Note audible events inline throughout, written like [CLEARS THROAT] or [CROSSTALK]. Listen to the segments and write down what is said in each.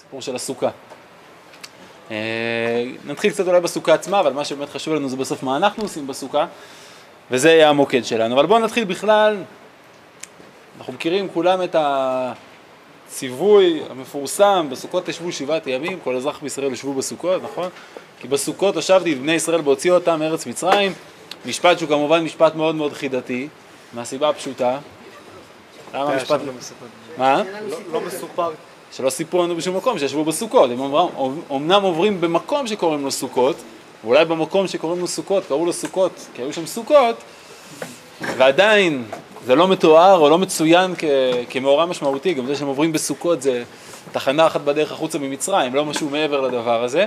סיפור של הסוכה. אה, נתחיל קצת אולי בסוכה עצמה, אבל מה שבאמת חשוב לנו זה בסוף מה אנחנו עושים בסוכה, וזה יהיה המוקד שלנו. אבל בואו נתחיל בכלל, אנחנו מכירים כולם את הציווי המפורסם, בסוכות תשבו שבעת ימים, כל אזרח בישראל ישבו בסוכות, נכון? כי בסוכות הושבתי את בני ישראל בהוציא אותם מארץ מצרים, משפט שהוא כמובן משפט מאוד מאוד חידתי, מהסיבה הפשוטה. למה משפט... מה? לא מסופר. שלא סיפרו לנו בשום מקום שישבו בסוכות. הם אומנם עוברים במקום שקוראים לו סוכות, ואולי במקום שקוראים לו סוכות, קראו לו סוכות, כי היו שם סוכות, ועדיין זה לא מתואר או לא מצוין כמאורע משמעותי, גם זה שהם עוברים בסוכות זה תחנה אחת בדרך החוצה ממצרים, לא משהו מעבר לדבר הזה.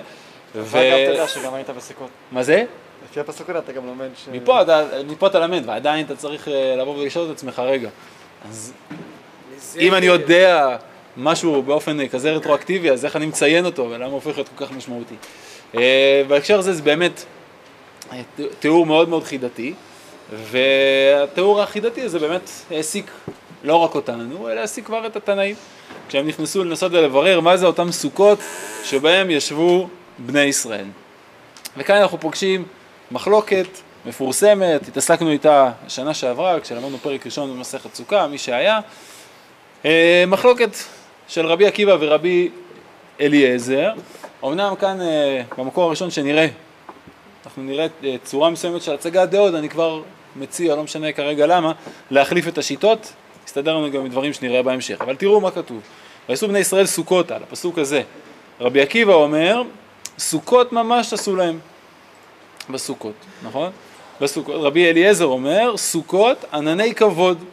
ו... גם אתה יודע שגם היית בסוכות. מה זה? לפי הפסוקות אתה גם לומד ש... מפה אתה, מפה אתה למד, ועדיין אתה צריך אה, לבוא ולשאול את עצמך, רגע, אז אם אני יודע משהו באופן כזה רטרואקטיבי, אז איך אני מציין אותו ולמה הוא הופך להיות כל כך משמעותי. אה, בהקשר הזה זה באמת אה, תיאור מאוד מאוד חידתי, והתיאור החידתי הזה באמת העסיק לא רק אותנו, אלא העסיק כבר את התנאים. כשהם נכנסו לנסות ולברר מה זה אותם סוכות שבהם ישבו בני ישראל. וכאן אנחנו פוגשים מחלוקת מפורסמת, התעסקנו איתה שנה שעברה, כשלמדנו פרק ראשון במסכת סוכה, מי שהיה. אה, מחלוקת של רבי עקיבא ורבי אליעזר. אמנם כאן אה, במקור הראשון שנראה, אנחנו נראה אה, צורה מסוימת של הצגת דעות, אני כבר מציע, לא משנה כרגע למה, להחליף את השיטות, יסתדר לנו גם מדברים שנראה בהמשך. אבל תראו מה כתוב. ויעשו בני ישראל סוכות על הפסוק הזה. רבי עקיבא אומר, סוכות ממש עשו להם בסוכות, נכון? בסוכות. רבי אליעזר אומר, סוכות ענני כבוד,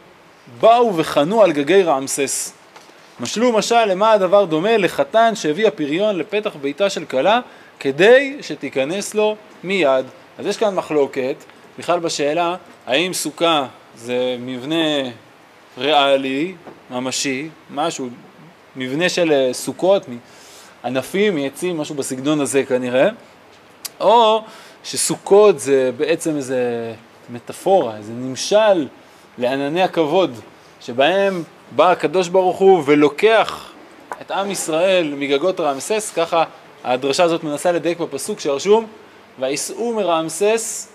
באו וחנו על גגי רעמסס. משלו משל למה הדבר דומה לחתן שהביא הפריון לפתח ביתה של כלה כדי שתיכנס לו מיד. אז יש כאן מחלוקת בכלל בשאלה האם סוכה זה מבנה ריאלי, ממשי, משהו, מבנה של אה, סוכות, ענפים, מעצים, משהו בסגנון הזה כנראה, או שסוכות זה בעצם איזה מטאפורה, איזה נמשל לענני הכבוד, שבהם בא הקדוש ברוך הוא ולוקח את עם ישראל מגגות רעמסס, ככה הדרשה הזאת מנסה לדייק בפסוק שרשום, וייסעו מרעמסס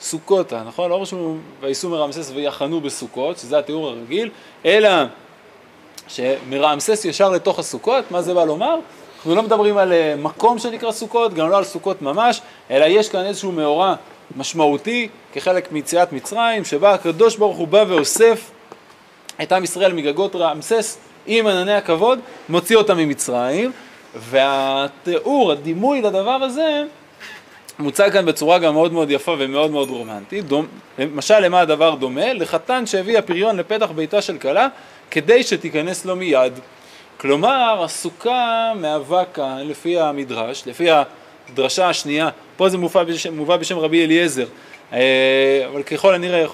סוכותה, נכון? לא רשום וייסעו מרעמסס ויחנו בסוכות, שזה התיאור הרגיל, אלא שמרעמסס ישר לתוך הסוכות, מה זה בא לומר? אנחנו לא מדברים על אה, מקום שנקרא סוכות, גם לא על סוכות ממש, אלא יש כאן איזשהו מאורע משמעותי כחלק מיציאת מצרים, שבה הקדוש ברוך הוא בא ואוסף את עם ישראל מגגות רעמסס עם ענני הכבוד, מוציא אותם ממצרים, והתיאור, הדימוי לדבר הזה, מוצג כאן בצורה גם מאוד מאוד יפה ומאוד מאוד רומנטית. דומ... למשל, למה הדבר דומה? לחתן שהביא הפריון לפתח ביתה של כלה, כדי שתיכנס לו מיד. כלומר, הסוכה מהווה כאן, לפי המדרש, לפי הדרשה השנייה, פה זה מובא בשם, מובא בשם רבי אליעזר, אה, אבל ככל הנראה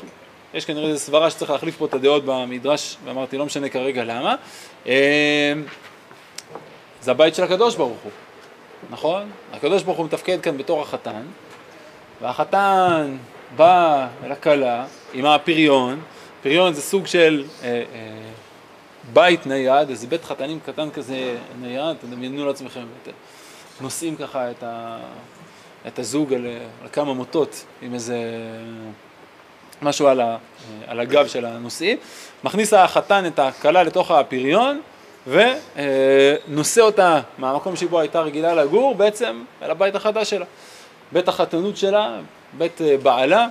יש כנראה איזו סברה שצריך להחליף פה את הדעות במדרש, ואמרתי, לא משנה כרגע למה. אה, זה הבית של הקדוש ברוך הוא, נכון? הקדוש ברוך הוא מתפקד כאן בתור החתן, והחתן בא אל הכלה עם האפריון, אפריון זה סוג של אה, אה, בית נייד, איזה בית חתנים קטן כזה נייד, תדמיינו לעצמכם, נושאים ככה את, ה, את הזוג על, על כמה מוטות עם איזה משהו על, ה, על הגב של הנושאים, מכניס החתן את הכלה לתוך האפריון ונושא אותה מהמקום שבו הייתה רגילה לגור בעצם אל הבית החדש שלה, בית החתנות שלה, בית אה, בעלה,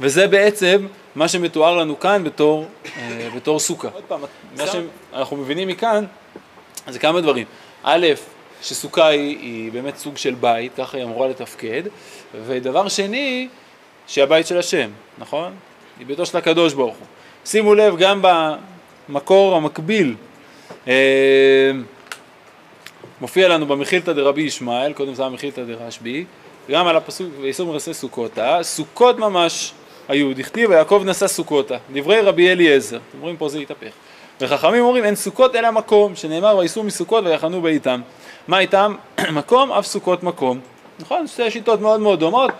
וזה בעצם מה שמתואר לנו כאן בתור, אה, בתור סוכה. עוד פעם, מה שאנחנו מבינים מכאן זה כמה דברים. א', שסוכה היא, היא באמת סוג של בית, ככה היא אמורה לתפקד, ודבר שני, שהיא הבית של השם, נכון? היא ביתו של הקדוש ברוך הוא. שימו לב גם במקור המקביל, אה, מופיע לנו במחילתא דרבי ישמעאל, קודם זה היה מחילתא דרשב"י, גם על הפסוק ויסום מרסי סוכותה, סוכות ממש היו, דכתיב ויעקב נשא סוכותה, דברי רבי אליעזר, אתם רואים פה זה התהפך. וחכמים אומרים אין סוכות אלא מקום, שנאמר וייסעו מסוכות ויחנו באיתם. מה איתם? [CLEARS THROAT] מקום, אף סוכות מקום. נכון? שתי שיטות מאוד מאוד דומות,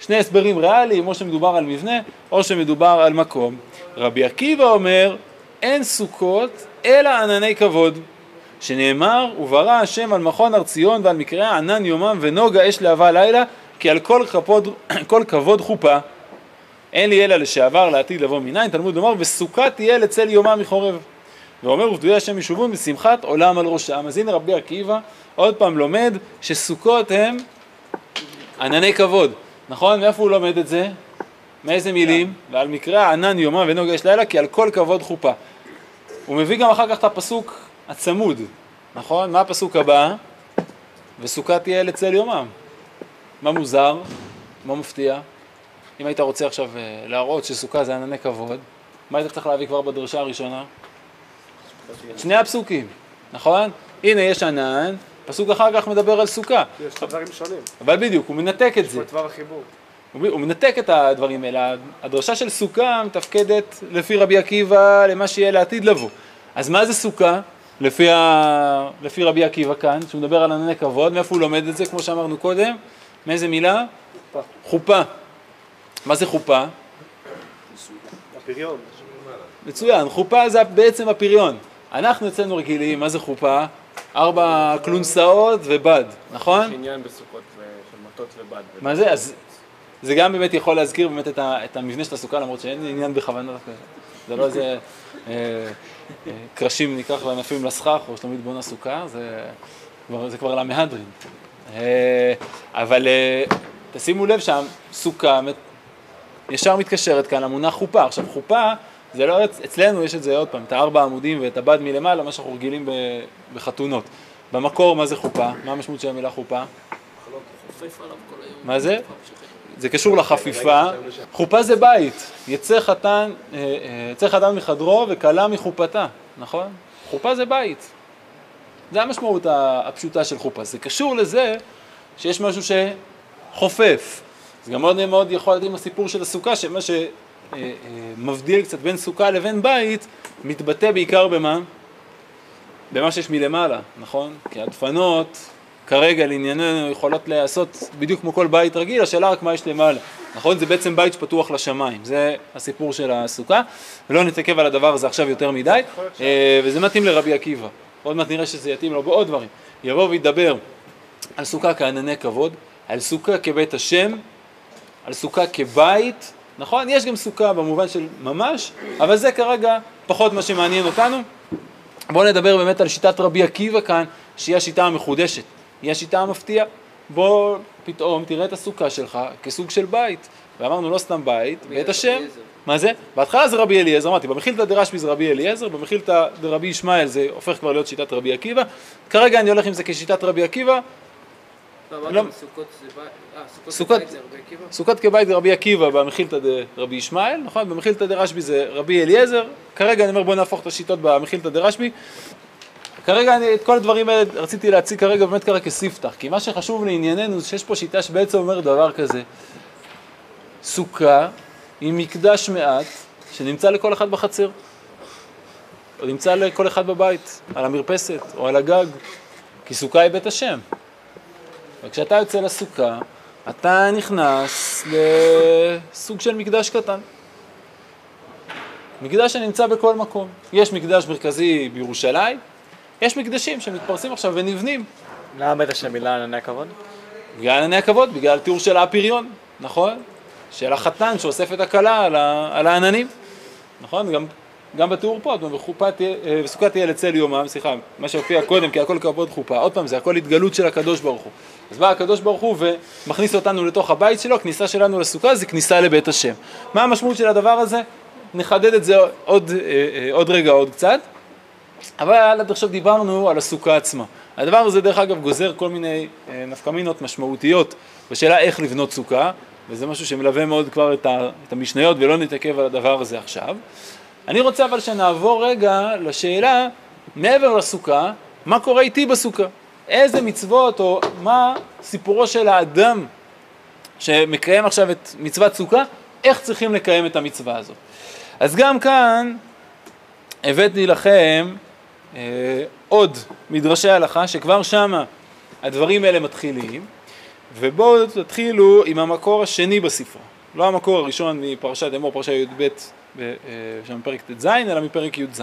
שני הסברים ריאליים, או שמדובר על מבנה, או שמדובר על מקום. רבי עקיבא אומר, אין סוכות אלא ענני כבוד, שנאמר, וברא השם על מכון הר ציון ועל מקרה ענן יומם ונוגה אש להבה לילה, כי על כל כבוד, [CLEARS THROAT] כל כבוד חופה. אין לי אלא לשעבר לעתיד לבוא מניין, תלמוד לומר, וסוכה תהיה לצל יומם מחורב. ואומר, ופדויי השם ישובון בשמחת עולם על ראשם. אז הנה רבי עקיבא עוד פעם לומד שסוכות הם ענני כבוד. נכון? מאיפה הוא לומד את זה? מאיזה מילים? ועל מקרה ענן יומם ונוגה אש לילה, כי על כל כבוד חופה. הוא מביא גם אחר כך את הפסוק הצמוד, נכון? מה הפסוק הבא? וסוכה תהיה לצל יומם. מה מוזר? מה מפתיע? אם היית רוצה עכשיו אה, להראות שסוכה זה ענני כבוד, מה היית צריך להביא כבר בדרשה הראשונה? שני הפסוקים, נכון? הנה יש ענן, פסוק אחר כך מדבר על סוכה. יש דברים שונים. אבל בדיוק, הוא מנתק את זה. יש פה החיבור. הוא הוא מנתק את הדברים האלה. הדרשה של סוכה מתפקדת לפי רבי עקיבא למה שיהיה לעתיד לבוא. אז מה זה סוכה? לפי, ה... לפי רבי עקיבא כאן, שהוא מדבר על ענני כבוד, מאיפה הוא לומד את זה, כמו שאמרנו קודם? מאיזה מילה? חופה. חופה. מה זה חופה? הפריון. מצוין, חופה זה בעצם הפריון. אנחנו אצלנו רגילים, מה זה חופה? ארבע כלונסאות ובד, נכון? יש עניין בסוכות ו- של מטות ובד. מה זה? אז זה גם באמת יכול להזכיר באמת את, ה, את המבנה של הסוכה, למרות שאין עניין בכוונה. זה לא איזה אה, אה, קרשים ניקח וענפים לסכך, או שלומית בונה סוכה, זה כבר, זה כבר למהדרין. אה, אבל אה, תשימו לב שהסוכה ישר מתקשרת כאן למונח חופה. עכשיו חופה, זה לא, אצ- אצלנו יש את זה עוד פעם, את הארבע עמודים ואת הבד מלמעלה, מה שאנחנו רגילים בחתונות. במקור, מה זה חופה? מה המשמעות של המילה חופה? מה זה? זה קשור לחפיפה. חופה זה בית. יצא חתן, אה, אה, יצא חתן מחדרו וכלה מחופתה, נכון? חופה זה בית. זה המשמעות הפשוטה של חופה. זה קשור לזה שיש משהו שחופף. זה גם מאוד מאוד יכול להיות עם הסיפור של הסוכה, שמה שמבדיל קצת בין סוכה לבין בית, מתבטא בעיקר במה? במה שיש מלמעלה, נכון? כי הדפנות כרגע לענייננו יכולות להיעשות בדיוק כמו כל בית רגיל, השאלה רק מה יש למעלה, נכון? זה בעצם בית שפתוח לשמיים, זה הסיפור של הסוכה, ולא נתעכב על הדבר הזה עכשיו יותר מדי, אה, וזה מתאים לרבי עקיבא, עוד מעט נראה שזה יתאים לו בעוד דברים, יבוא וידבר על סוכה כענני כבוד, על סוכה כבית השם, על סוכה כבית, נכון? יש גם סוכה במובן של ממש, אבל זה כרגע פחות מה שמעניין אותנו. בואו נדבר באמת על שיטת רבי עקיבא כאן, שהיא השיטה המחודשת, היא השיטה המפתיעה. בוא פתאום תראה את הסוכה שלך כסוג של בית. ואמרנו לא סתם בית, בית השם. מה זה? בהתחלה זה רבי אליעזר, אמרתי, במחילתא דרשב"י זה רבי אליעזר, במחילתא דרבי ישמעאל זה הופך כבר להיות שיטת רבי עקיבא. כרגע אני הולך עם זה כשיטת רבי עקיבא, לא, סוכות זה בית, אה, סוכות סוכות- בית זה רבי עקיבא? סוכת כבית זה רבי עקיבא במחילתא דרבי ישמעאל, נכון? במחילתא דרשב"י זה רבי אליעזר. כרגע אני אומר בוא נהפוך את השיטות במחילתא דרשב"י. כרגע אני, את כל הדברים האלה רציתי להציג כרגע באמת כרגע כספתח, כי מה שחשוב לענייננו זה שיש פה שיטה שבעצם אומר דבר כזה, סוכה עם מקדש מעט שנמצא לכל אחד בחצר, או נמצא לכל אחד בבית, על המרפסת או על הגג, כי סוכה היא בית השם. וכשאתה יוצא לסוכה, אתה נכנס לסוג של מקדש קטן. מקדש שנמצא בכל מקום. יש מקדש מרכזי בירושלים, יש מקדשים שמתפרסים עכשיו ונבנים. למה בית השם מילה ענני הכבוד? בגלל ענייני הכבוד, בגלל תיאור של האפיריון, נכון? של החתן שאוסף את הכלה על, ה, על העננים, נכון? גם, גם בתיאור פה, אה, וסוכה תהיה לצל יומם, סליחה, מה שהופיע קודם, כי הכל כבוד חופה, עוד פעם, זה הכל התגלות של הקדוש ברוך הוא. אז בא הקדוש ברוך הוא ומכניס אותנו לתוך הבית שלו, כניסה שלנו לסוכה זה כניסה לבית השם. מה המשמעות של הדבר הזה? נחדד את זה עוד, אה, אה, עוד רגע, עוד קצת. אבל עד עכשיו דיברנו על הסוכה עצמה. הדבר הזה דרך אגב גוזר כל מיני אה, נפקמינות משמעותיות בשאלה איך לבנות סוכה, וזה משהו שמלווה מאוד כבר את המשניות ולא נתעכב על הדבר הזה עכשיו. אני רוצה אבל שנעבור רגע לשאלה, מעבר לסוכה, מה קורה איתי בסוכה? איזה מצוות או מה סיפורו של האדם שמקיים עכשיו את מצוות סוכה, איך צריכים לקיים את המצווה הזאת. אז גם כאן הבאתי לכם אה, עוד מדרשי הלכה שכבר שמה הדברים האלה מתחילים ובואו תתחילו עם המקור השני בספרה לא המקור הראשון מפרשת אמור פרשה י"ב אה, שם פרק ט"ז אלא מפרק י"ז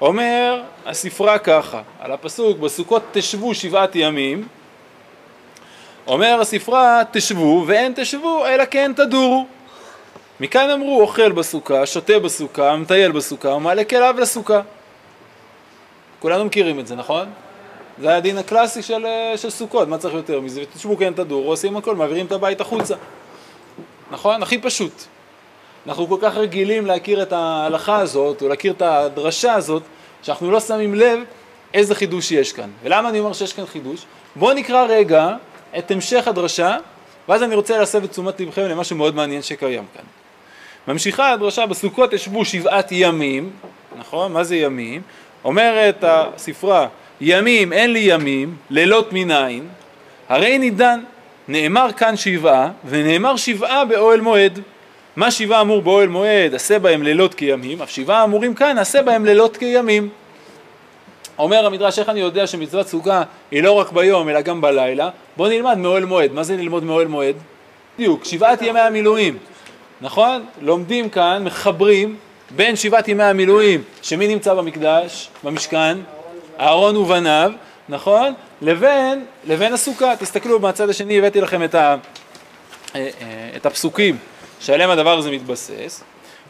אומר הספרה ככה, על הפסוק, בסוכות תשבו שבעת ימים, אומר הספרה תשבו ואין תשבו אלא כן תדורו. מכאן אמרו אוכל בסוכה, שותה בסוכה, מטייל בסוכה ומעלה כליו לסוכה. כולנו מכירים את זה, נכון? זה הדין הקלאסי של, אה, של סוכות, מה צריך יותר מזה? ותשבו כן תדורו, עושים הכל, מעבירים את הבית החוצה. נכון? הכי פשוט. אנחנו כל כך רגילים להכיר את ההלכה הזאת, או להכיר את הדרשה הזאת, שאנחנו לא שמים לב איזה חידוש יש כאן. ולמה אני אומר שיש כאן חידוש? בואו נקרא רגע את המשך הדרשה, ואז אני רוצה להסב את תשומת לבכם למשהו מאוד מעניין שקיים כאן. ממשיכה הדרשה, בסוכות ישבו שבעת ימים, נכון? מה זה ימים? אומרת הספרה, ימים אין לי ימים, לילות מנין, הרי נידן, נאמר כאן שבעה, ונאמר שבעה באוהל מועד. מה שבעה אמור באוהל מועד, עשה בהם לילות כימים, אף שבעה אמורים כאן, עשה בהם לילות כימים. אומר המדרש, איך אני יודע שמצוות סוכה היא לא רק ביום אלא גם בלילה? בוא נלמד מאוהל מועד. מה זה ללמוד מאוהל מועד? בדיוק, שבעת ימי המילואים, נכון? לומדים כאן, מחברים בין שבעת ימי המילואים, שמי נמצא במקדש, במשכן? אהרון ובניו, נכון? לבין, לבין הסוכה. תסתכלו מהצד השני, הבאתי לכם את, ה, אה, אה, את הפסוקים שעליהם הדבר הזה מתבסס.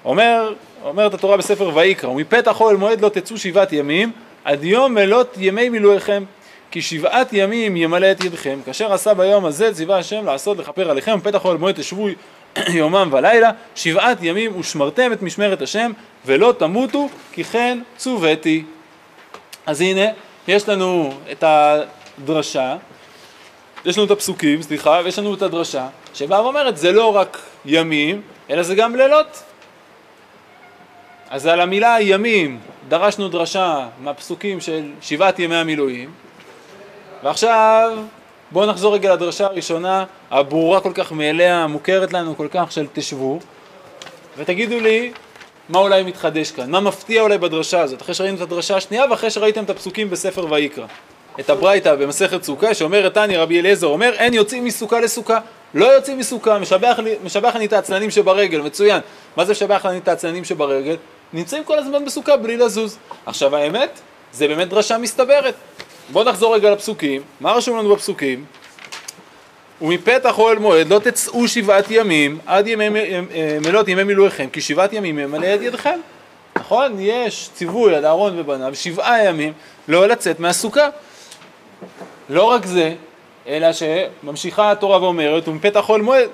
אומר, אומרת התורה בספר ויקרא, ומפתח אוהל מועד לא תצאו שבעת ימים, עד יום מלות ימי מילואיכם, כי שבעת ימים ימלא את ידכם, כאשר עשה ביום הזה ציווה השם לעשות לכפר עליכם, ופתח אוהל מועד תשבו [CLEARS THROAT] יומם ולילה, שבעת ימים ושמרתם את משמרת השם, ולא תמותו, כי כן צוויתי. אז הנה, יש לנו את הדרשה, יש לנו את הפסוקים, סליחה, ויש לנו את הדרשה, שבאה ואומרת, זה לא רק ימים, אלא זה גם לילות. אז על המילה ימים דרשנו דרשה מהפסוקים של שבעת ימי המילואים, ועכשיו בואו נחזור רגע לדרשה הראשונה, הברורה כל כך מאליה, המוכרת לנו כל כך של תשבו, ותגידו לי מה אולי מתחדש כאן, מה מפתיע אולי בדרשה הזאת, אחרי שראינו את הדרשה השנייה ואחרי שראיתם את הפסוקים בספר ויקרא. את הברייתא במסכת סוכה שאומרת תניא רבי אליעזר אומר אין יוצאים מסוכה לסוכה לא יוצאים מסוכה משבח, משבח אני את העצלנים שברגל מצוין מה זה משבח אני את העצלנים שברגל? נמצאים כל הזמן בסוכה בלי לזוז עכשיו האמת זה באמת דרשה מסתברת בואו נחזור רגע לפסוקים מה רשום לנו בפסוקים? ומפתח אוהל מועד לא תצאו שבעת ימים עד ימי מלות ימי מילואיכם כי שבעת ימים ימלא את ידכם נכון? יש ציווי על אהרון ובניו שבעה ימים לא לצאת מהסוכה לא רק זה, אלא שממשיכה התורה ואומרת, ומפתח מועד,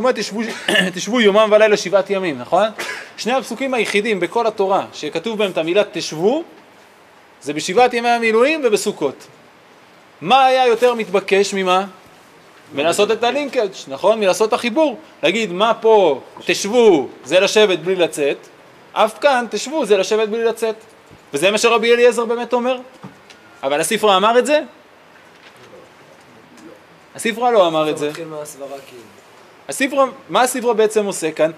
מועד תשבו, [CLEARS THROAT] תשבו יומם ולילה שבעת ימים, נכון? שני הפסוקים היחידים בכל התורה שכתוב בהם את המילה תשבו, זה בשבעת ימי המילואים ובסוכות. מה היה יותר מתבקש ממה? מלעשות את הלינקג', נכון? מלעשות את החיבור. להגיד מה פה תשבו זה לשבת בלי לצאת, אף כאן תשבו זה לשבת בלי לצאת. וזה מה שרבי אליעזר באמת אומר. אבל הספרה אמר את זה? הספרה לא אמר את זה. כאילו. הספרה, מה הספרה בעצם עושה כאן?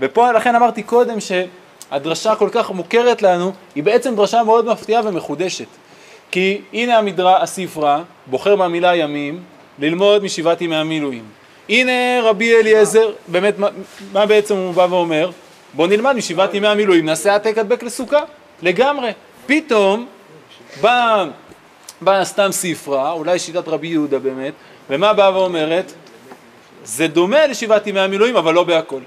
ופה לכן אמרתי קודם שהדרשה כל כך מוכרת לנו, היא בעצם דרשה מאוד מפתיעה ומחודשת. כי הנה המדרה, הספרה, בוחר מהמילה ימים, ללמוד משבעת ימי המילואים. הנה רבי אליעזר, באמת, מה, מה בעצם הוא בא ואומר? בוא נלמד משבעת ימי המילואים, נעשה העתק הדבק לסוכה, לגמרי. פתאום באה בא סתם ספרה, אולי שיטת רבי יהודה באמת, ומה באה ואומרת? זה דומה לשבעת ימי המילואים, אבל לא בהכל.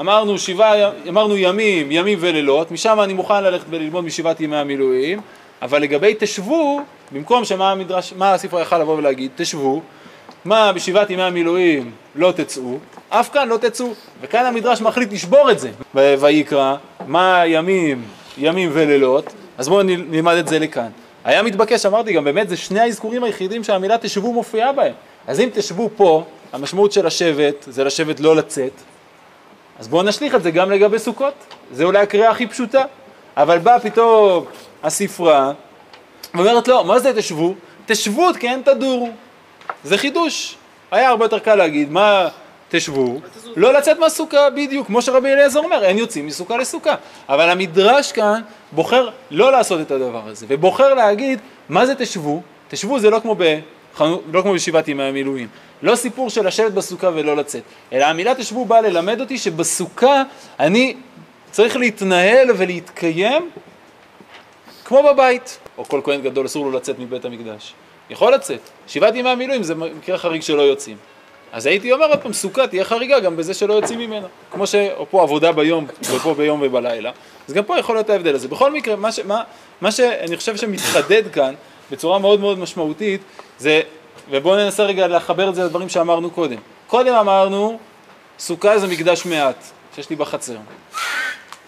אמרנו, שבעה, אמרנו ימים, ימים ולילות, משם אני מוכן ללכת וללמוד משבעת ימי המילואים, אבל לגבי תשבו, במקום שמה המדרש, מה הספר יכל לבוא ולהגיד, תשבו, מה בשבעת ימי המילואים לא תצאו, אף כאן לא תצאו, וכאן המדרש מחליט לשבור את זה, ויקרא, מה ימים, ימים ולילות, אז בואו נלמד את זה לכאן. היה מתבקש, אמרתי גם, באמת זה שני האזכורים היחידים שהמילה תשבו מופיעה בהם. אז אם תשבו פה, המשמעות של לשבת זה לשבת לא לצאת, אז בואו נשליך את זה גם לגבי סוכות. זה אולי הקריאה הכי פשוטה. אבל באה פתאום הספרה ואומרת לא, מה זה תשבו? תשבו כן תדורו. זה חידוש. היה הרבה יותר קל להגיד, מה תשבו? לא לצאת מהסוכה, בדיוק, כמו שרבי אליעזר אומר, אין יוצאים מסוכה לסוכה. אבל המדרש כאן בוחר לא לעשות את הדבר הזה, ובוחר להגיד, מה זה תשבו? תשבו זה לא כמו, בחנו, לא כמו בשבעת ימי המילואים. לא סיפור של לשבת בסוכה ולא לצאת, אלא המילה תשבו באה ללמד אותי שבסוכה אני צריך להתנהל ולהתקיים כמו בבית. או כל כהן גדול אסור לו לצאת מבית המקדש. יכול לצאת. שבעת ימי המילואים זה מקרה חריג שלא יוצאים. אז הייתי אומר עוד פעם, סוכה תהיה חריגה גם בזה שלא יוצאים ממנה. כמו שפה עבודה ביום ופה ביום ובלילה, אז גם פה יכול להיות ההבדל הזה. בכל מקרה, מה, ש, מה, מה שאני חושב שמתחדד כאן בצורה מאוד מאוד משמעותית, זה, ובואו ננסה רגע לחבר את זה לדברים שאמרנו קודם. קודם אמרנו, סוכה זה מקדש מעט, שיש לי בחצר.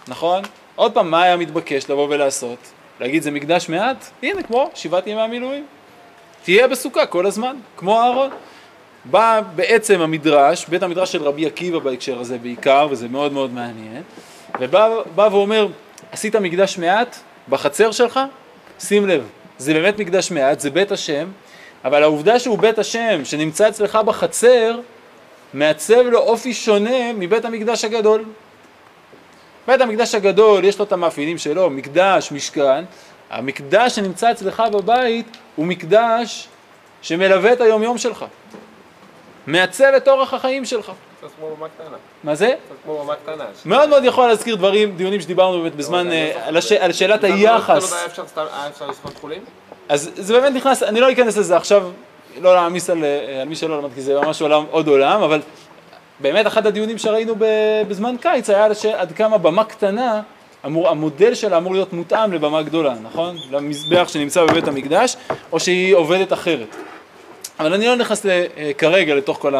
נכון? עוד פעם, מה היה מתבקש לבוא ולעשות? להגיד זה מקדש מעט? הנה, כמו שבעת ימי המילואים. תהיה בסוכה כל הזמן, כמו אהרון. בא בעצם המדרש, בית המדרש של רבי עקיבא בהקשר הזה בעיקר, וזה מאוד מאוד מעניין, ובא ואומר, עשית מקדש מעט בחצר שלך? שים לב, זה באמת מקדש מעט, זה בית השם, אבל העובדה שהוא בית השם, שנמצא אצלך בחצר, מעצב לו אופי שונה מבית המקדש הגדול. בית המקדש הגדול יש לו את המאפיינים שלו, מקדש, משכן, המקדש שנמצא אצלך בבית הוא מקדש שמלווה את היומיום שלך, מעצב את אורח החיים שלך. קצת כמו במה קטנה. מה זה? קצת כמו במה קטנה. מאוד מאוד יכול להזכיר דברים, דיונים שדיברנו באמת בזמן, לא, אה, לא על שאלת היחס. היה אפשר סתם, היה אפשר לסחוט חולים? אז זה באמת נכנס, אני לא אכנס לזה עכשיו, לא להעמיס על, אה, על מי שלא למד, כי זה ממש עולם, עוד עולם, אבל באמת אחד הדיונים שראינו בזמן קיץ היה על ש- עד כמה במה קטנה, אמור, המודל שלה אמור להיות מותאם לבמה גדולה, נכון? למזבח שנמצא בבית המקדש, או שהיא עובדת אחרת. אבל אני לא נכנס ל- אה, כרגע לתוך כל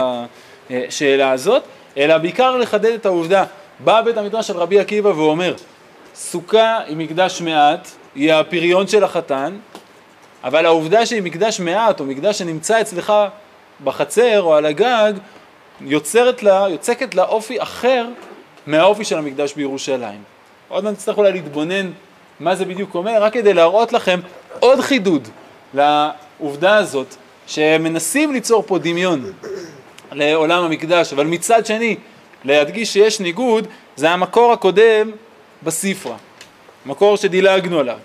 השאלה הזאת, אלא בעיקר לחדד את העובדה, בא בית המדרש של רבי עקיבא ואומר, סוכה היא מקדש מעט, היא הפריון של החתן, אבל העובדה שהיא מקדש מעט, או מקדש שנמצא אצלך בחצר או על הגג, יוצרת לה, יוצקת לה אופי אחר מהאופי של המקדש בירושלים. עוד מעט נצטרך אולי להתבונן מה זה בדיוק אומר, רק כדי להראות לכם עוד חידוד לעובדה הזאת, שמנסים ליצור פה דמיון לעולם המקדש, אבל מצד שני, להדגיש שיש ניגוד, זה המקור הקודם בספרה, מקור שדילגנו עליו.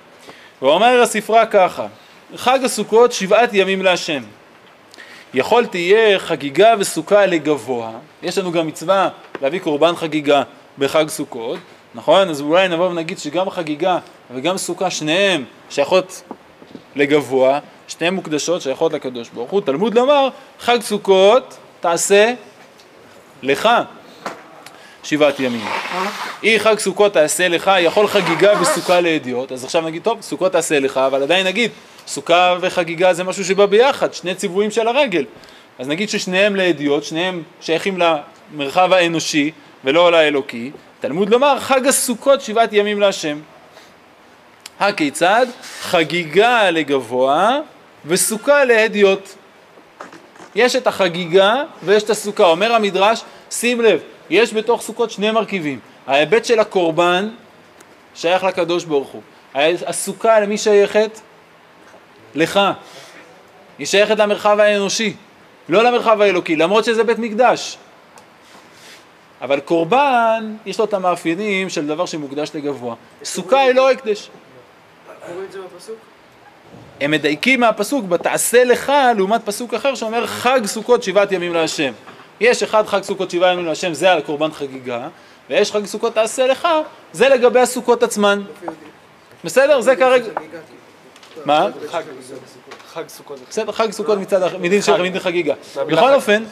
ואומר הספרה ככה, חג הסוכות שבעת ימים להשם. יכול תהיה חגיגה וסוכה לגבוה, יש לנו גם מצווה להביא קורבן חגיגה בחג סוכות, נכון? אז אולי נבוא ונגיד שגם חגיגה וגם סוכה שניהם שייכות לגבוה, שניהם מוקדשות שייכות לקדוש ברוך הוא. תלמוד לומר, חג סוכות תעשה לך שבעת ימים. אי חג סוכות תעשה לך, יכול חגיגה וסוכה לאדיוט, אז עכשיו נגיד, טוב, סוכות תעשה לך, אבל עדיין נגיד, סוכה וחגיגה זה משהו שבא ביחד, שני ציוויים של הרגל. אז נגיד ששניהם לאדיוט, שניהם שייכים למרחב האנושי ולא לאלוקי. תלמוד לומר, חג הסוכות שבעת ימים להשם. הכיצד? חגיגה לגבוה וסוכה להדיוט. יש את החגיגה ויש את הסוכה. אומר המדרש, שים לב, יש בתוך סוכות שני מרכיבים. ההיבט של הקורבן שייך לקדוש ברוך הוא. הסוכה למי שייכת? לך. היא שייכת למרחב האנושי, לא למרחב האלוקי, למרות שזה בית מקדש. אבל קורבן, יש לו את המאפיינים של דבר שמוקדש לגבוה. סוכה היא לא הקדש. קוראים את זה בפסוק? הם מדייקים מהפסוק בתעשה לך לעומת פסוק אחר שאומר חג סוכות שבעת ימים להשם. יש אחד חג סוכות שבעה ימים להשם זה על קורבן חגיגה ויש חג סוכות תעשה לך זה לגבי הסוכות עצמן. בסדר? זה כרגע... מה? חג, סוכות. בסדר, חג סוכות מצד אחר, מדין של מדין חגיגה. בכל אופן,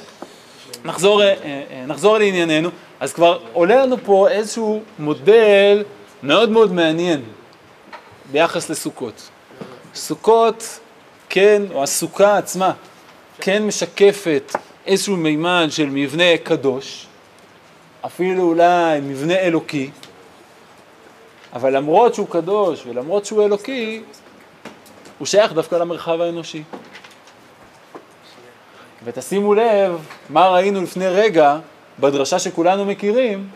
נחזור, אה, אה, נחזור לענייננו, אז כבר עולה לנו פה איזשהו מודל מאוד מאוד מעניין ביחס לסוכות. סוכות, כן, או הסוכה עצמה, כן משקפת איזשהו מימד של מבנה קדוש, אפילו אולי מבנה אלוקי, אבל למרות שהוא קדוש ולמרות שהוא אלוקי, הוא שייך דווקא למרחב האנושי. ותשימו לב מה ראינו לפני רגע בדרשה שכולנו מכירים,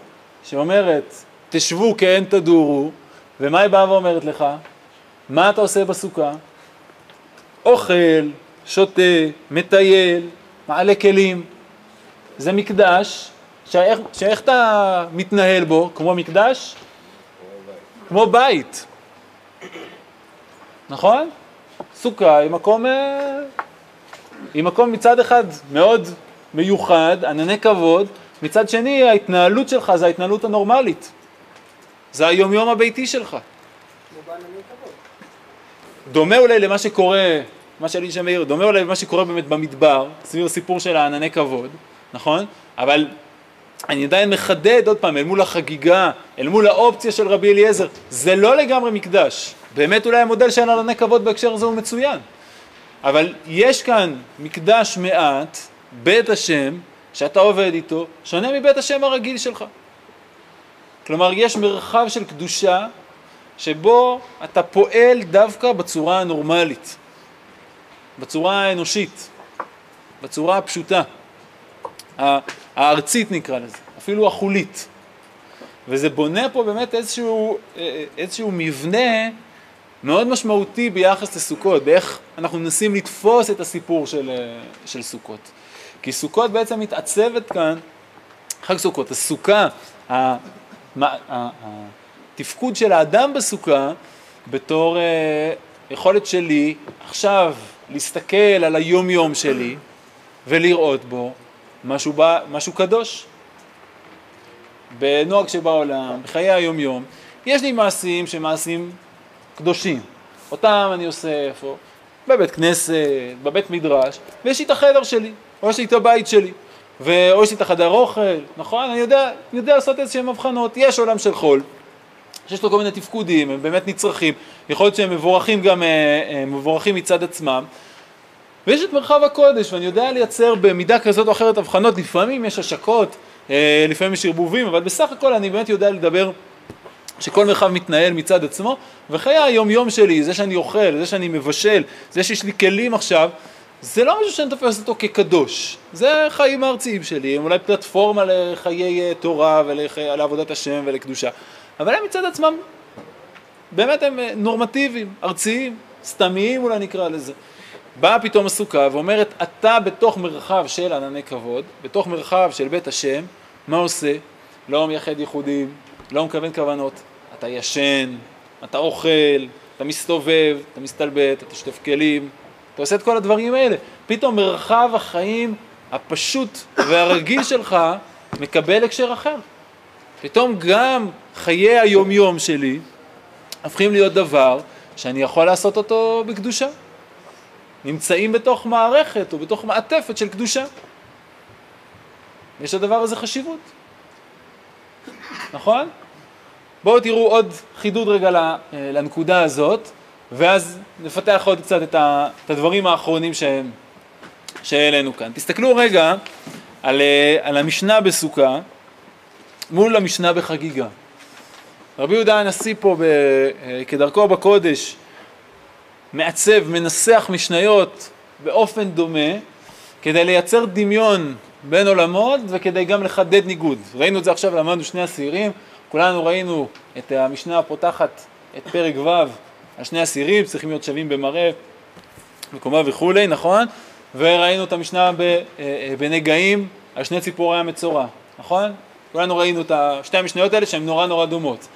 שאומרת, תשבו כן תדורו, ומה היא באה ואומרת לך? מה אתה עושה בסוכה? אוכל, שותה, מטייל, מעלה כלים. זה מקדש, שאיך, שאיך אתה מתנהל בו? כמו מקדש? כמו בית. נכון? סוכה היא מקום, אה, היא מקום מצד אחד מאוד מיוחד, ענני כבוד, מצד שני ההתנהלות שלך זה ההתנהלות הנורמלית. זה היומיום הביתי שלך. דומה אולי למה שקורה, מה שאלישע מאיר, דומה אולי למה שקורה באמת במדבר, סביב הסיפור של הענני כבוד, נכון? אבל אני עדיין מחדד עוד פעם, אל מול החגיגה, אל מול האופציה של רבי אליעזר, זה לא לגמרי מקדש. באמת אולי המודל של ענני כבוד בהקשר הזה הוא מצוין. אבל יש כאן מקדש מעט, בית השם, שאתה עובד איתו, שונה מבית השם הרגיל שלך. כלומר, יש מרחב של קדושה שבו אתה פועל דווקא בצורה הנורמלית, בצורה האנושית, בצורה הפשוטה, הארצית נקרא לזה, אפילו החולית. וזה בונה פה באמת איזשהו, אה, איזשהו מבנה מאוד משמעותי ביחס לסוכות, באיך אנחנו מנסים לתפוס את הסיפור של, אה, של סוכות. כי סוכות בעצם מתעצבת כאן, חג סוכות, הסוכה, ה- מה- ה- התפקוד של האדם בסוכה בתור אה, יכולת שלי עכשיו להסתכל על היום יום שלי ולראות בו משהו, בא, משהו קדוש. בנוהג שבעולם, בחיי היום יום, יש לי מעשים שהם מעשים קדושים. אותם אני עושה איפה? בבית כנסת, בבית מדרש, ויש לי את החדר שלי, או יש לי את הבית שלי, ו- או יש לי את החדר אוכל, נכון? אני יודע, אני יודע לעשות איזשהן הבחנות. יש עולם של חול, שיש לו כל מיני תפקודים, הם באמת נצרכים, יכול להיות שהם מבורכים גם, אה, אה, מבורכים מצד עצמם. ויש את מרחב הקודש, ואני יודע לייצר במידה כזאת או אחרת הבחנות, לפעמים יש השקות, אה, לפעמים יש ערבובים, אבל בסך הכל אני באמת יודע לדבר שכל מרחב מתנהל מצד עצמו, וחיי היום-יום שלי, זה שאני אוכל, זה שאני מבשל, זה שיש לי כלים עכשיו, זה לא משהו שאני תופס אותו כקדוש, זה חיים הארציים שלי, הם אולי פלטפורמה לחיי תורה ולעבודת השם ולקדושה, אבל הם מצד עצמם, באמת הם אה, נורמטיביים, ארציים, סתמיים אולי נקרא לזה. באה פתאום הסוכה ואומרת, אתה בתוך מרחב של ענני כבוד, בתוך מרחב של בית השם, מה עושה? לא מייחד ייחודים, לא מכוון כוונות, אתה ישן, אתה אוכל, אתה מסתובב, אתה מסתלבט, אתה שוטף כלים, אתה עושה את כל הדברים האלה. פתאום מרחב החיים הפשוט והרגיל שלך מקבל הקשר אחר. פתאום גם חיי היומיום שלי הופכים להיות דבר שאני יכול לעשות אותו בקדושה. נמצאים בתוך מערכת או בתוך מעטפת של קדושה. יש לדבר הזה חשיבות, נכון? בואו תראו עוד חידוד רגע לנקודה הזאת, ואז נפתח עוד קצת את הדברים האחרונים שהעלינו כאן. תסתכלו רגע על, אה, על המשנה בסוכה מול המשנה בחגיגה. רבי יהודה הנשיא פה, ב, אה, כדרכו בקודש, מעצב, מנסח משניות באופן דומה, כדי לייצר דמיון בין עולמות וכדי גם לחדד ניגוד. ראינו את זה עכשיו, למדנו שני אסירים, כולנו ראינו את המשנה הפותחת את פרק ו' על שני אסירים, צריכים להיות שווים במראה, מקומה וכולי, נכון? וראינו את המשנה אה, אה, בנגעים על שני ציפורי המצורע, נכון? כולנו ראינו את שתי המשניות האלה שהן נורא נורא דומות.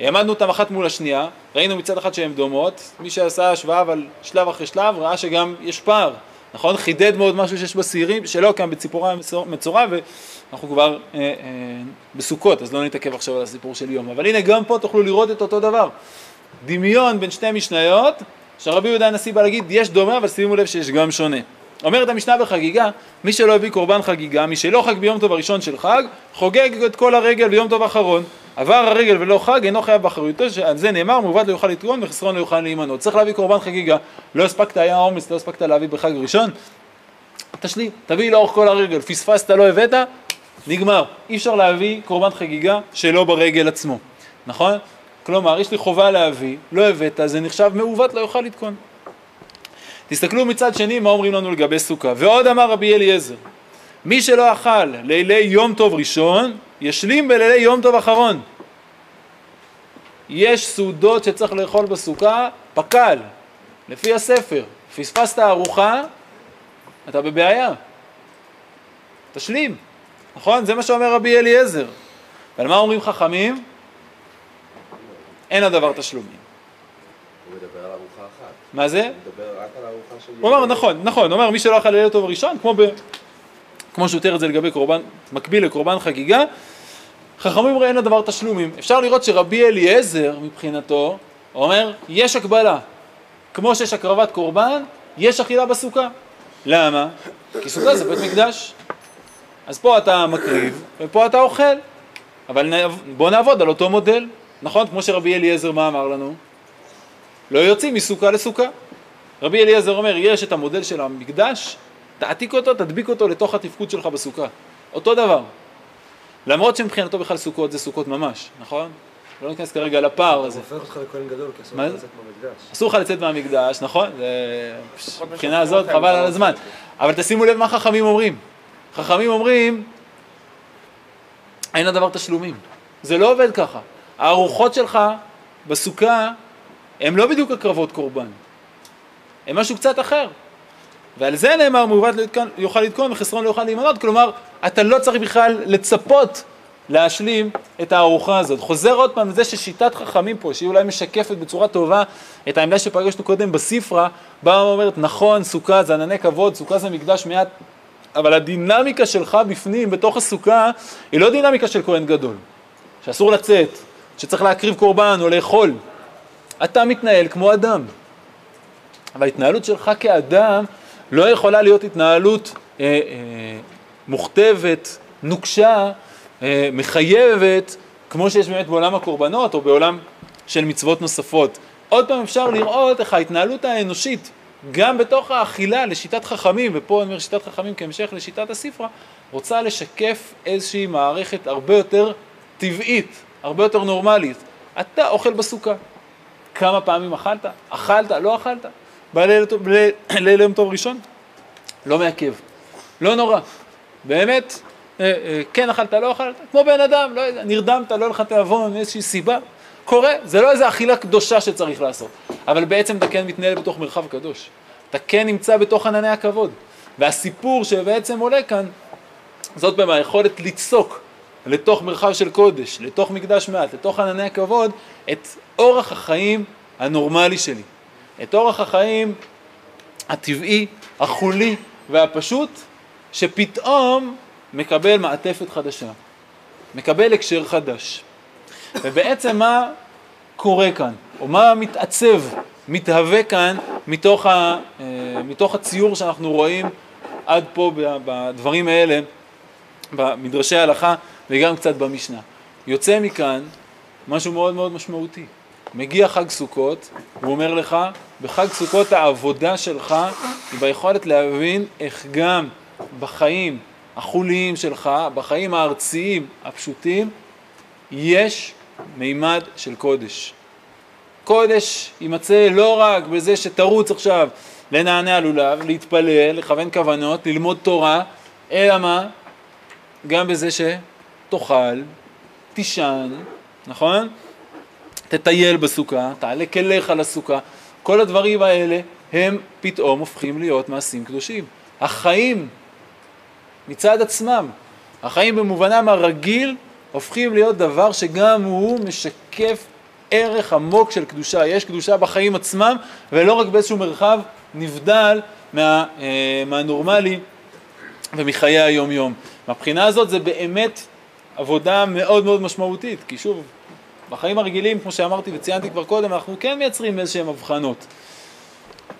העמדנו אותן אחת מול השנייה, ראינו מצד אחד שהן דומות, מי שעשה השוואה אבל שלב אחרי שלב ראה שגם יש פער, נכון? חידד מאוד משהו שיש בשעירים שלא קם בציפורי המצורע ואנחנו כבר אה, אה, בסוכות אז לא נתעכב עכשיו על הסיפור של יום, אבל הנה גם פה תוכלו לראות את אותו דבר, דמיון בין שתי משניות שרבי יהודה הנשיא בא להגיד יש דומה אבל שימו לב שיש גם שונה. אומרת המשנה בחגיגה, מי שלא הביא קורבן חגיגה, מי שלא חג ביום טוב הראשון של חג, חוגג את כל הרגל ביום טוב האחרון. עבר הרגל ולא חג, אינו חייב באחריותו, שעל זה נאמר, מעובד לא יוכל לתרון וחסרון לא יוכל להימנות. צריך להביא קורבן חגיגה, לא הספקת, היה עומס, לא הספקת להביא בחג ראשון, תשלים, תביא לאורך כל הרגל, פספסת, לא הבאת, נגמר. אי אפשר להביא קורבן חגיגה שלא ברגל עצמו, נכון? כלומר, יש לי חובה להביא, לא הבאת, זה נחשב מעוות, לא יוכל לתקון. תסתכלו מצד שני מה אומרים לנו לגבי סוכה. ועוד אמר רבי אליעזר, מי שלא אכל לילי יום טוב ראשון, ישלים בלילי יום טוב אחרון. יש סעודות שצריך לאכול בסוכה, פק"ל, לפי הספר. פספסת ארוחה, אתה בבעיה. תשלים, נכון? זה מה שאומר רבי אליעזר. ועל מה אומרים חכמים? אין הדבר תשלומים. הוא מדבר על ארוחה אחת. מה זה? הוא אמר נכון, נכון, הוא אומר מי שלא אכל לילה טוב ראשון, כמו, ב, כמו שהוא תיאר את זה לגבי קורבן, מקביל לקורבן חגיגה, חכמים אומרים אין לדבר תשלומים. אפשר לראות שרבי אליעזר מבחינתו אומר יש הקבלה. כמו שיש הקרבת קורבן, יש אכילה בסוכה. למה? כי סוכה זה בית מקדש. אז פה אתה מקריב ופה אתה אוכל. אבל בוא נעבוד על אותו מודל. נכון? כמו שרבי אליעזר מה אמר לנו? לא יוצאים מסוכה לסוכה. רבי אליעזר אומר, יש את המודל של המקדש, תעתיק אותו, תדביק אותו לתוך התפקוד שלך בסוכה. אותו דבר. למרות שמבחינתו בכלל סוכות זה סוכות ממש, נכון? לא ניכנס כרגע לפער הזה. זה הופך אותך לכהן גדול, כי אסור לך? לצאת מהמקדש. אסור לך לצאת מהמקדש, נכון? מבחינה הזאת חבל על הזמן. אבל תשימו לב מה חכמים אומרים. חכמים אומרים, אין לדבר תשלומים. זה לא עובד ככה. הארוחות שלך בסוכה הם לא בדיוק הקרבות קורבן. הם משהו קצת אחר. ועל זה נאמר מעוות לא יוכל לתקון וחסרון לא יוכל להימנות, כלומר אתה לא צריך בכלל לצפות להשלים את הארוחה הזאת. חוזר עוד פעם לזה ששיטת חכמים פה, שהיא אולי משקפת בצורה טובה את העמדה שפגשנו קודם בספרה, באה ואומרת נכון סוכה זה ענני כבוד, סוכה זה מקדש מעט, אבל הדינמיקה שלך בפנים, בתוך הסוכה, היא לא דינמיקה של כהן גדול, שאסור לצאת, שצריך להקריב קורבן או לאכול. אתה מתנהל כמו אדם. וההתנהלות שלך כאדם לא יכולה להיות התנהלות אה, אה, מוכתבת, נוקשה, אה, מחייבת, כמו שיש באמת בעולם הקורבנות או בעולם של מצוות נוספות. עוד פעם אפשר לראות איך ההתנהלות האנושית, גם בתוך האכילה לשיטת חכמים, ופה אני אומר שיטת חכמים כהמשך לשיטת הספרה, רוצה לשקף איזושהי מערכת הרבה יותר טבעית, הרבה יותר נורמלית. אתה אוכל בסוכה. כמה פעמים אכלת? אכלת? לא אכלת? בליל יום טוב ראשון? לא מעכב. לא נורא. באמת, אה, אה, כן אכלת, לא אכלת, כמו בן אדם, לא נרדמת, לא היה לך תיאבון, מאיזושהי סיבה. קורה, זה לא איזו אכילה קדושה שצריך לעשות. אבל בעצם אתה כן מתנהל בתוך מרחב קדוש. אתה כן נמצא בתוך ענני הכבוד. והסיפור שבעצם עולה כאן, זאת באמת היכולת ליצוק לתוך מרחב של קודש, לתוך מקדש מעט, לתוך ענני הכבוד, את אורח החיים הנורמלי שלי. את אורח החיים הטבעי, החולי והפשוט, שפתאום מקבל מעטפת חדשה, מקבל הקשר חדש. ובעצם מה קורה כאן, או מה מתעצב, מתהווה כאן מתוך, ה, אה, מתוך הציור שאנחנו רואים עד פה בדברים האלה, במדרשי ההלכה וגם קצת במשנה. יוצא מכאן משהו מאוד מאוד משמעותי. מגיע חג סוכות, הוא אומר לך, בחג סוכות העבודה שלך היא ביכולת להבין איך גם בחיים החוליים שלך, בחיים הארציים הפשוטים, יש מימד של קודש. קודש יימצא לא רק בזה שתרוץ עכשיו לנענע לולב, להתפלל, לכוון כוונות, ללמוד תורה, אלא מה? גם בזה שתאכל, תישן, נכון? תטייל בסוכה, תעלה כליך לסוכה, כל הדברים האלה הם פתאום הופכים להיות מעשים קדושים. החיים מצד עצמם, החיים במובנם הרגיל הופכים להיות דבר שגם הוא משקף ערך עמוק של קדושה. יש קדושה בחיים עצמם ולא רק באיזשהו מרחב נבדל מה, אה, מהנורמלי ומחיי היום-יום. מהבחינה הזאת זה באמת עבודה מאוד מאוד משמעותית, כי שוב, בחיים הרגילים, כמו שאמרתי וציינתי כבר קודם, אנחנו כן מייצרים איזשהן הבחנות.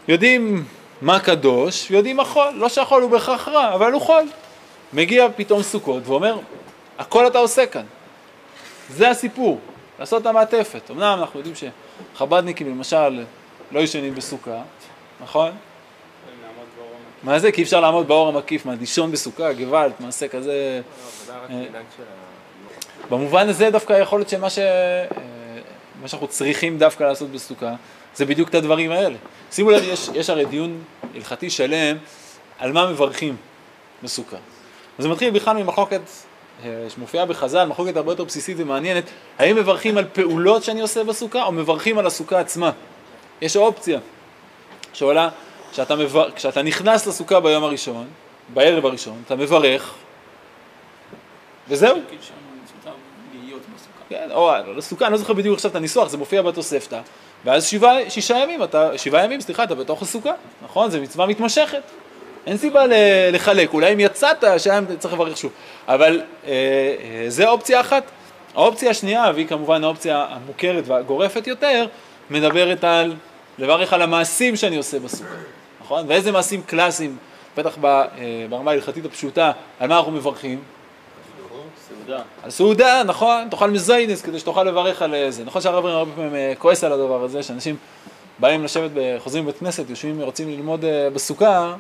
יודעים מה קדוש, יודעים מה חול, לא שהחול הוא בהכרח רע, אבל הוא חול. מגיע פתאום סוכות ואומר, הכל אתה עושה כאן. זה הסיפור, לעשות את המעטפת. אמנם אנחנו יודעים שחב"דניקים למשל לא ישנים בסוכה, נכון? מה זה? כי אי אפשר לעמוד באור המקיף, מה, לישון בסוכה, גוואלד, מעשה כזה... העבודה רק אה, מנהג של ה... במובן הזה דווקא יכול להיות שמה ש... מה שאנחנו צריכים דווקא לעשות בסוכה, זה בדיוק את הדברים האלה. שימו לב, יש, יש הרי דיון הלכתי שלם על מה מברכים בסוכה. וזה מתחיל בכלל ממחלוקת אה, שמופיעה בחז"ל, מחלוקת הרבה יותר בסיסית ומעניינת, האם מברכים על פעולות שאני עושה בסוכה, או מברכים על הסוכה עצמה. יש אופציה שעולה, כשאתה, מבר... כשאתה נכנס לסוכה ביום הראשון, בערב הראשון, אתה מברך, וזהו. כן, או לסוכה, אני לא זוכר בדיוק עכשיו את הניסוח, זה מופיע בתוספתא. ואז שבעה, שישה ימים, אתה, שבעה ימים, סליחה, אתה בתוך הסוכה, נכון? זו מצווה מתמשכת. אין סיבה לחלק, אולי אם יצאת, שם צריך לברך שוב. אבל אה, אה, זה אופציה אחת. האופציה השנייה, והיא כמובן האופציה המוכרת והגורפת יותר, מדברת על לברך על המעשים שאני עושה בסוכה, נכון? ואיזה מעשים קלאסיים, בטח אה, ברמה ההלכתית הפשוטה, על מה אנחנו מברכים? סעודה. על סעודה, נכון, תאכל מזיינס כדי שתוכל לברך על אה, זה. נכון שהרב הרבה פעמים אה, כועס על הדבר הזה, שאנשים באים לשבת, חוזרים מבית כנסת, יושבים, רוצים ללמוד אה, בסוכה,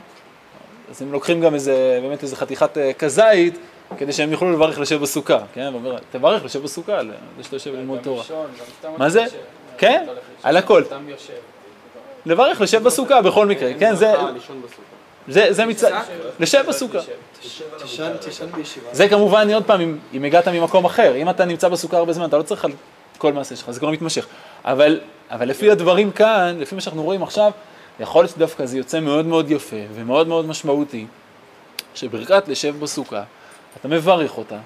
אז הם לוקחים גם איזה, באמת איזה חתיכת כזית, כדי שהם יוכלו לברך לשב בסוכה, כן? ואומר, תברך לשב בסוכה, זה שאתה יושב ללמוד תורה. מה זה? כן, על הכל. לברך לשב בסוכה בכל מקרה, כן? זה. זה, זה מצד... לשב בסוכה. תשן, תשן בישיבה. זה כמובן, עוד פעם, אם, אם הגעת ממקום אחר, אם אתה נמצא בסוכה הרבה זמן, אתה לא צריך על כל מעשה שלך, זה כבר מתמשך. אבל, אבל לפי הדברים כאן, לפי מה שאנחנו רואים עכשיו, יכול להיות שדווקא זה יוצא מאוד מאוד יפה ומאוד מאוד משמעותי, שברכת לשב בסוכה, אתה מברך אותה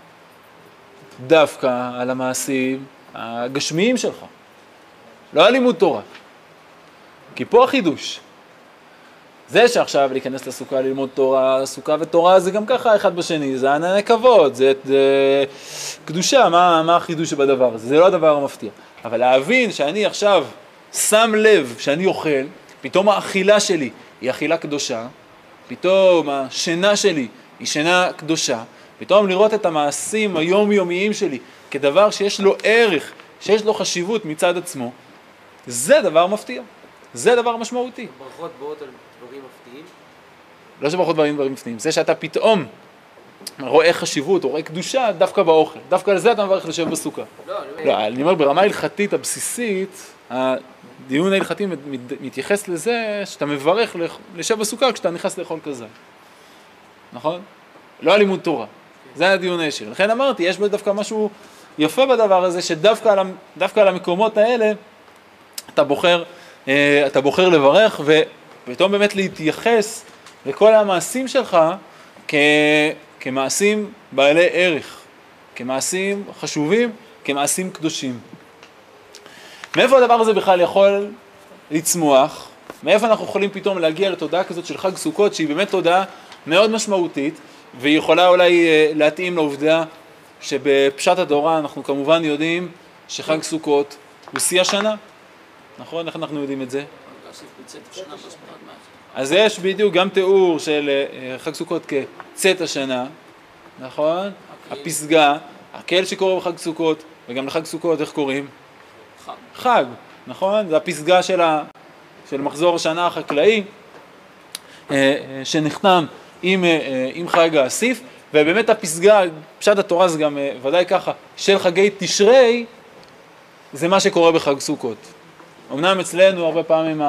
דווקא על המעשים הגשמיים שלך, לא על לימוד תורה. כי פה החידוש. זה שעכשיו להיכנס לסוכה ללמוד תורה, סוכה ותורה זה גם ככה אחד בשני, זה ענני כבוד, זה, זה קדושה, מה, מה החידוש שבדבר הזה? זה לא הדבר המפתיע. אבל להבין שאני עכשיו שם לב שאני אוכל, פתאום האכילה שלי היא אכילה קדושה, פתאום השינה שלי היא שינה קדושה, פתאום לראות את המעשים היומיומיים שלי כדבר שיש לו ערך, שיש לו חשיבות מצד עצמו, זה דבר מפתיע, זה דבר משמעותי. ברכות באות על דברים מפתיעים. לא שברכות דברים דברים מפנימים, זה שאתה פתאום רואה חשיבות או רואה קדושה דווקא באוכל, דווקא על זה אתה מברך לשב בסוכה. לא, אני אומר, לא, אני אומר ברמה ההלכתית הבסיסית, הדיון ההלכתי מת- מת- מתייחס לזה שאתה מברך לח- לשב בסוכה כשאתה נכנס לאכול כזה, נכון? לא על לימוד תורה, זה הדיון הישיר. לכן אמרתי, יש בזה דווקא משהו יפה בדבר הזה, שדווקא על, על המקומות האלה אתה בוחר, אתה בוחר לברך ופתאום באמת להתייחס לכל המעשים שלך כ, כמעשים בעלי ערך, כמעשים חשובים, כמעשים קדושים. מאיפה הדבר הזה בכלל יכול לצמוח? מאיפה אנחנו יכולים פתאום להגיע לתודעה כזאת של חג סוכות שהיא באמת תודעה מאוד משמעותית והיא יכולה אולי אה, להתאים לעובדה שבפשט התורה אנחנו כמובן יודעים שחג סוכות הוא שיא השנה, נכון? איך אנחנו יודעים את זה? אז יש בדיוק גם תיאור של אה, חג סוכות כצאת השנה, נכון? הפסגה, הקהל שקורא בחג סוכות, וגם לחג סוכות איך קוראים? חג. חג, נכון? זה הפסגה של, ה, של מחזור השנה החקלאי, אה, אה, שנחתם עם, עם חג האסיף, ובאמת הפסגה, פשט התורה זה גם ודאי ככה, של חגי תשרי, זה מה שקורה בחג סוכות. אמנם אצלנו הרבה פעמים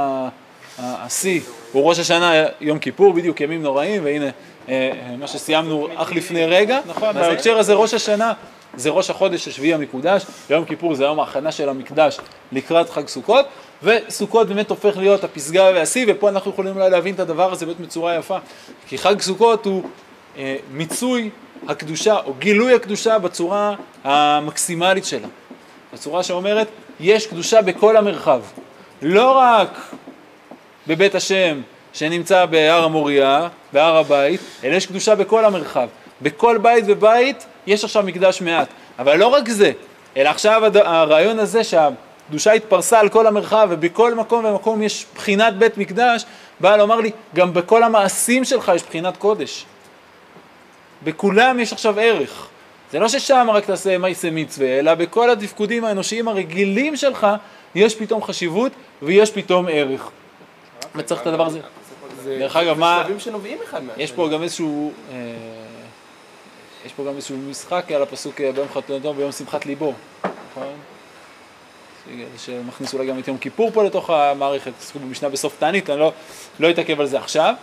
השיא הוא ראש השנה, יום כיפור, בדיוק ימים נוראים, והנה אה, אה, מה שסיימנו אך לפני רגע, נכון? בהקשר הזה ראש השנה זה ראש החודש השביעי המקודש, יום כיפור זה יום ההכנה של המקדש לקראת חג סוכות, וסוכות באמת הופך להיות הפסגה והשיא, ופה אנחנו יכולים אולי להבין את הדבר הזה באמת בצורה יפה, כי חג סוכות הוא אה, מיצוי הקדושה, או גילוי הקדושה בצורה המקסימלית שלה. בצורה שאומרת, יש קדושה בכל המרחב. לא רק בבית השם שנמצא בהר המוריה, בהר הבית, אלא יש קדושה בכל המרחב. בכל בית ובית יש עכשיו מקדש מעט. אבל לא רק זה, אלא עכשיו הרעיון הזה שהקדושה התפרסה על כל המרחב ובכל מקום ומקום יש בחינת בית מקדש, בא לומר לי, גם בכל המעשים שלך יש בחינת קודש. בכולם יש עכשיו ערך. זה לא ששם רק תעשה מייסה מצווה, אלא בכל התפקודים האנושיים הרגילים שלך יש פתאום חשיבות ויש פתאום ערך. וצריך את הדבר הזה. דרך אגב, מה... שלבים שנובעים אחד מהשני. יש פה גם איזשהו... אה, יש פה גם איזשהו משחק על הפסוק אה, ביום חתונתו וביום שמחת ליבו, נכון? שמכניס אולי גם את יום כיפור פה לתוך המערכת, עסקו במשנה בסוף תענית, אני לא, לא אתעכב על זה עכשיו.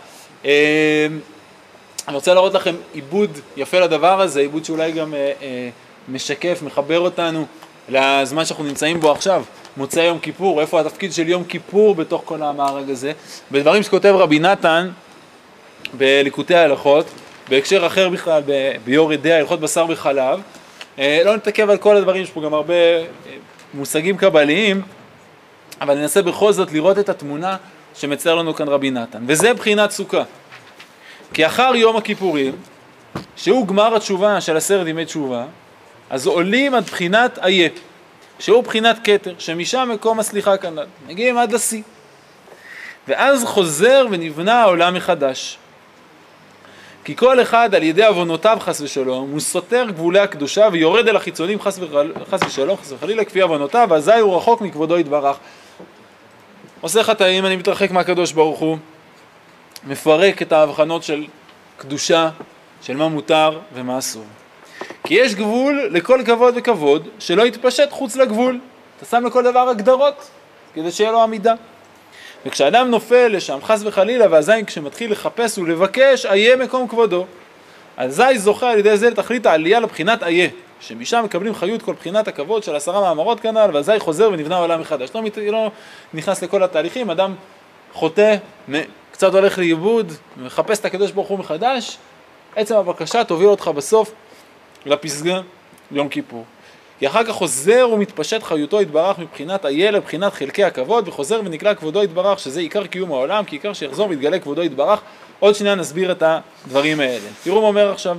אני רוצה להראות לכם עיבוד יפה לדבר הזה, עיבוד שאולי גם אה, אה, משקף, מחבר אותנו לזמן שאנחנו נמצאים בו עכשיו, מוצאי יום כיפור, איפה התפקיד של יום כיפור בתוך כל המארג הזה, בדברים שכותב רבי נתן בליקוטי ההלכות, בהקשר אחר בכלל, ב- ביור ידי הלכות בשר וחלב. אה, לא נתעכב על כל הדברים, יש פה גם הרבה אה, מושגים קבליים, אבל ננסה בכל זאת לראות את התמונה שמצייר לנו כאן רבי נתן, וזה בחינת סוכה. כי אחר יום הכיפורים, שהוא גמר התשובה של עשרת ימי תשובה, אז עולים עד בחינת איה, שהוא בחינת כתר, שמשם מקום הסליחה כנ"ל. מגיעים עד לשיא. ואז חוזר ונבנה העולם מחדש. כי כל אחד על ידי עוונותיו חס ושלום, הוא סותר גבולי הקדושה ויורד אל החיצונים חס, וחל... חס ושלום, חס וחלילה, כפי עוונותיו, ואזי הוא רחוק מכבודו יתברך. עושה חטאים, אני מתרחק מהקדוש ברוך הוא, מפרק את ההבחנות של קדושה, של מה מותר ומה אסור. כי יש גבול לכל כבוד וכבוד שלא יתפשט חוץ לגבול. אתה שם לכל דבר הגדרות כדי שיהיה לו עמידה. וכשאדם נופל לשם, חס וחלילה, ואזי כשמתחיל לחפש ולבקש, איה מקום כבודו. אזי זוכה על ידי זה לתכלית העלייה לבחינת איה, שמשם מקבלים חיות כל בחינת הכבוד של עשרה מאמרות כנ"ל, ואזי חוזר ונבנה עולם מחדש. לא, לא נכנס לכל התהליכים, אדם חוטא, קצת הולך לאיבוד, מחפש את הקדוש ברוך הוא מחדש, עצם הבקשה תוביל אותך בסוף לפסגה, יום כיפור. כי אחר כך חוזר ומתפשט חיותו יתברך מבחינת איה לבחינת חלקי הכבוד, וחוזר ונקרא כבודו יתברך, שזה עיקר קיום העולם, כי עיקר שיחזור ויתגלה כבודו יתברך. עוד שנייה נסביר את הדברים האלה. תראו מה אומר עכשיו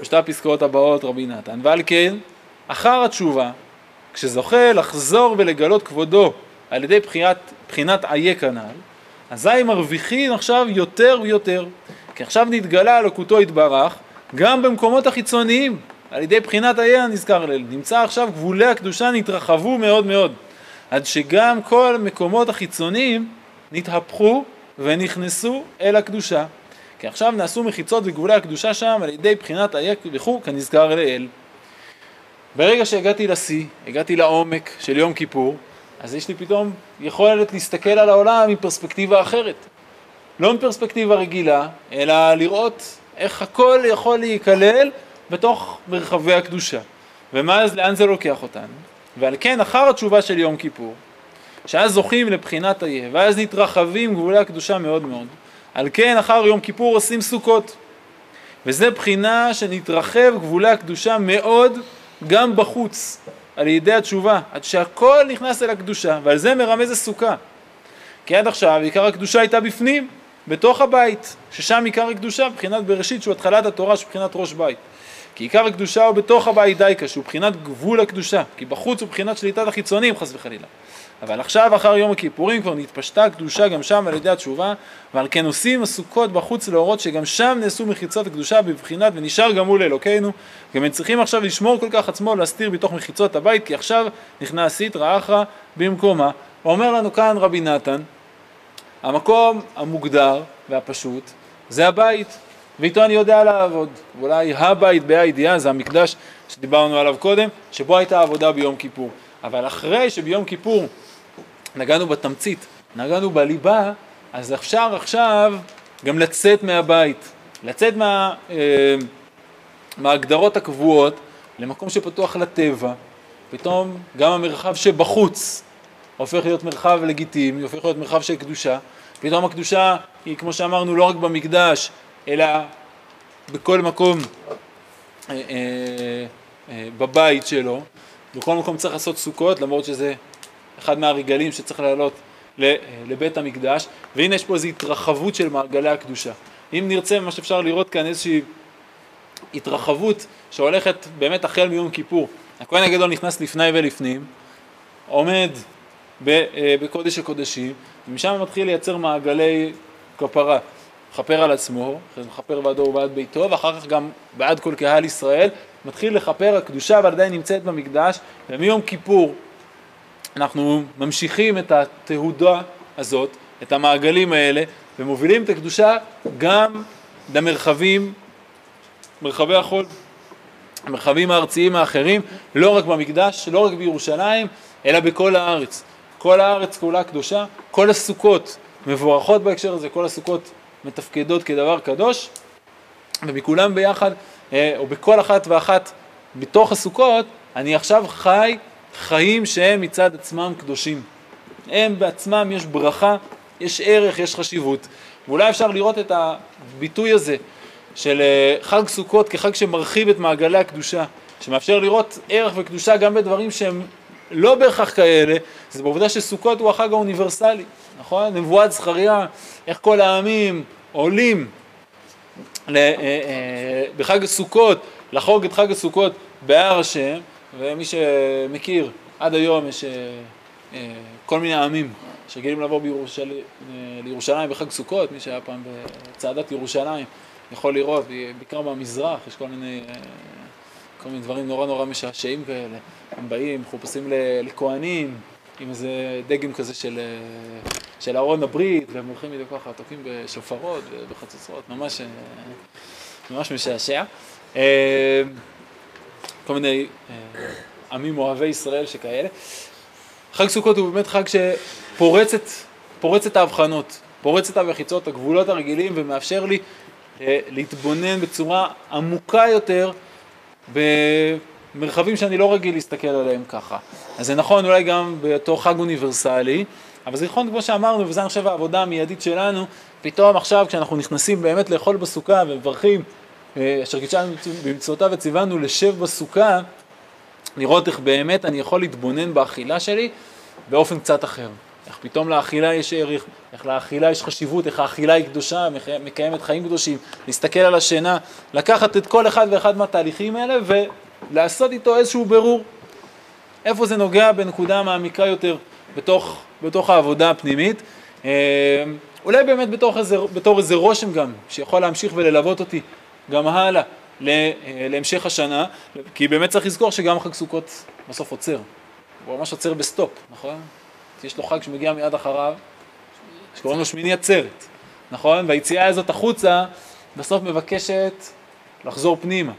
בשתי הפסקאות הבאות רבי נתן. ועל כן, אחר התשובה, כשזוכה לחזור ולגלות כבודו על ידי בחינת, בחינת איה כנ"ל, אזי מרוויחים עכשיו יותר ויותר. כי עכשיו נתגלה אלוקותו יתברך גם במקומות החיצוניים, על ידי בחינת איה הנזכר לעיל. נמצא עכשיו גבולי הקדושה נתרחבו מאוד מאוד, עד שגם כל המקומות החיצוניים נתהפכו ונכנסו אל הקדושה. כי עכשיו נעשו מחיצות וגבולי הקדושה שם על ידי בחינת איה וכו' כנזכר לעיל. ברגע שהגעתי לשיא, הגעתי לעומק של יום כיפור, אז יש לי פתאום יכולת להסתכל על העולם מפרספקטיבה אחרת. לא מפרספקטיבה רגילה, אלא לראות איך הכל יכול להיכלל בתוך מרחבי הקדושה. ומה אז, לאן זה לוקח אותנו? ועל כן, אחר התשובה של יום כיפור, שאז זוכים לבחינת איה, ואז נתרחבים גבולי הקדושה מאוד מאוד. על כן, אחר יום כיפור עושים סוכות. וזה בחינה שנתרחב גבולי הקדושה מאוד גם בחוץ, על ידי התשובה, עד שהכל נכנס אל הקדושה, ועל זה מרמז הסוכה. כי עד עכשיו עיקר הקדושה הייתה בפנים, בתוך הבית, ששם עיקר הקדושה, מבחינת בראשית, שהוא התחלת התורה, שהוא מבחינת ראש בית. כי עיקר הקדושה הוא בתוך הבית דייקה, שהוא מבחינת גבול הקדושה, כי בחוץ הוא מבחינת שליטת החיצונים, חס וחלילה. אבל עכשיו, אחר יום הכיפורים, כבר נתפשטה הקדושה גם שם על ידי התשובה, ועל כן עושים הסוכות בחוץ להורות שגם שם נעשו מחיצות הקדושה בבחינת ונשאר גם הוא לאלוקינו. גם הם צריכים עכשיו לשמור כל כך עצמו להסתיר בתוך מחיצות הבית, כי עכשיו נכנס סיטרא אחרא במקומה. אומר לנו כאן רבי נתן, המקום המוגדר והפשוט זה הבית, ואיתו אני יודע לעבוד. ואולי הבית בה"א הידיעה זה המקדש שדיברנו עליו קודם, שבו הייתה עבודה ביום כיפור. אבל אחרי שביום כיפור נגענו בתמצית, נגענו בליבה, אז אפשר עכשיו גם לצאת מהבית, לצאת מה, אה, מההגדרות הקבועות למקום שפתוח לטבע, פתאום גם המרחב שבחוץ הופך להיות מרחב לגיטימי, הופך להיות מרחב של קדושה, פתאום הקדושה היא כמו שאמרנו לא רק במקדש, אלא בכל מקום אה, אה, אה, בבית שלו, בכל מקום צריך לעשות סוכות, למרות שזה אחד מהרגלים שצריך לעלות לבית המקדש, והנה יש פה איזו התרחבות של מעגלי הקדושה. אם נרצה, מה שאפשר לראות כאן איזושהי התרחבות שהולכת באמת החל מיום כיפור. הכהן הגדול נכנס לפני ולפנים, עומד בקודש הקודשים, ומשם מתחיל לייצר מעגלי כפרה. מכפר על עצמו, מכפר בעדו ובעד ביתו, ואחר כך גם בעד כל קהל ישראל, מתחיל לכפר הקדושה ועדיין נמצאת במקדש, ומיום כיפור אנחנו ממשיכים את התהודה הזאת, את המעגלים האלה, ומובילים את הקדושה גם למרחבים, מרחבי החול, המרחבים הארציים האחרים, לא רק במקדש, לא רק בירושלים, אלא בכל הארץ. כל הארץ כולה קדושה, כל הסוכות מבורכות בהקשר הזה, כל הסוכות מתפקדות כדבר קדוש, ומכולם ביחד, אה, או בכל אחת ואחת בתוך הסוכות, אני עכשיו חי חיים שהם מצד עצמם קדושים. הם בעצמם, יש ברכה, יש ערך, יש חשיבות. ואולי אפשר לראות את הביטוי הזה של אה, חג סוכות כחג שמרחיב את מעגלי הקדושה, שמאפשר לראות ערך וקדושה גם בדברים שהם לא בהכרח כאלה, זה בעובדה שסוכות הוא החג האוניברסלי, נכון? נבואת זכריה, איך כל העמים עולים אה, אה, בחג הסוכות, לחוג את חג הסוכות בהר השם, ומי שמכיר, עד היום יש אה, אה, כל מיני עמים שרגילים לבוא בירושל... אה, לירושלים בחג סוכות, מי שהיה פעם בצעדת ירושלים יכול לראות, בעיקר במזרח, יש כל מיני, כל מיני דברים נורא נורא משעשעים כאלה. הם באים, מחופשים לכהנים, עם איזה דגם כזה של, של ארון הברית, והם הולכים איתו ככה, תוקעים בשופרות ובחצוצרות, ממש, ממש משעשע. כל מיני אה, עמים אוהבי ישראל שכאלה. חג סוכות הוא באמת חג שפורץ את, פורץ את ההבחנות, פורץ את המחיצות, הגבולות הרגילים, ומאפשר לי אה, להתבונן בצורה עמוקה יותר במרחבים שאני לא רגיל להסתכל עליהם ככה. אז זה נכון אולי גם בתור חג אוניברסלי, אבל זה נכון כמו שאמרנו, וזה אני חושב העבודה המיידית שלנו, פתאום עכשיו כשאנחנו נכנסים באמת לאכול בסוכה ומברכים, אשר קידשנו במצוותיו וציוונו לשב בסוכה, לראות איך באמת אני יכול להתבונן באכילה שלי באופן קצת אחר. איך פתאום לאכילה יש ערך, איך לאכילה יש חשיבות, איך האכילה היא קדושה, מקיימת חיים קדושים, להסתכל על השינה, לקחת את כל אחד ואחד מהתהליכים האלה ולעשות איתו איזשהו ברור. איפה זה נוגע בנקודה מעמיקה יותר בתוך, בתוך העבודה הפנימית. אה, אולי באמת בתוך איזה, בתור איזה רושם גם, שיכול להמשיך וללוות אותי גם הלאה אה, להמשך השנה, כי באמת צריך לזכור שגם חג סוכות בסוף עוצר. הוא ממש עוצר בסטופ, נכון? יש לו חג שמגיע מיד אחריו, שקוראים לו שמיני עצרת, נכון? והיציאה הזאת החוצה בסוף מבקשת לחזור פנימה.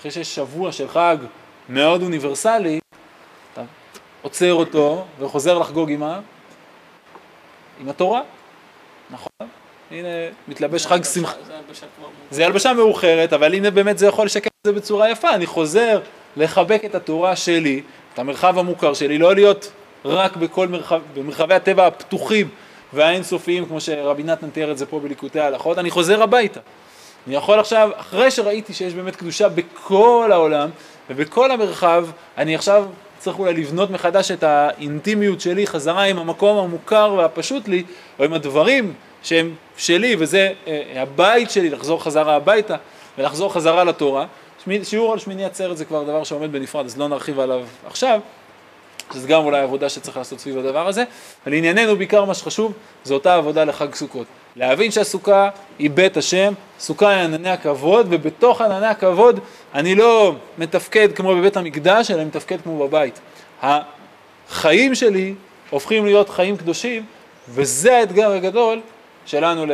אחרי שיש שבוע של חג מאוד אוניברסלי, אתה עוצר אותו וחוזר לחגוג עם מה? עם התורה, נכון? הנה, מתלבש חג שמחה. זה הלבשה מאוחרת, אבל הנה באמת זה יכול לשקף את זה בצורה יפה. אני חוזר לחבק את התורה שלי, את המרחב המוכר שלי, לא להיות רק בכל מרחב, במרחבי הטבע הפתוחים והאינסופיים, כמו שרבי נתן תיאר את זה פה בליקוטי ההלכות, אני חוזר הביתה. אני יכול עכשיו, אחרי שראיתי שיש באמת קדושה בכל העולם ובכל המרחב, אני עכשיו צריך אולי לבנות מחדש את האינטימיות שלי חזרה עם המקום המוכר והפשוט לי, או עם הדברים שהם שלי, וזה אה, הבית שלי, לחזור חזרה הביתה ולחזור חזרה לתורה. שיעור על שמיני עצרת זה כבר דבר שעומד בנפרד, אז לא נרחיב עליו עכשיו. שזה גם אולי עבודה שצריך לעשות סביב הדבר הזה. לענייננו בעיקר מה שחשוב זה אותה עבודה לחג סוכות. להבין שהסוכה היא בית השם, סוכה היא ענני הכבוד, ובתוך ענני הכבוד אני לא מתפקד כמו בבית המקדש, אלא מתפקד כמו בבית. החיים שלי הופכים להיות חיים קדושים, וזה האתגר הגדול שלנו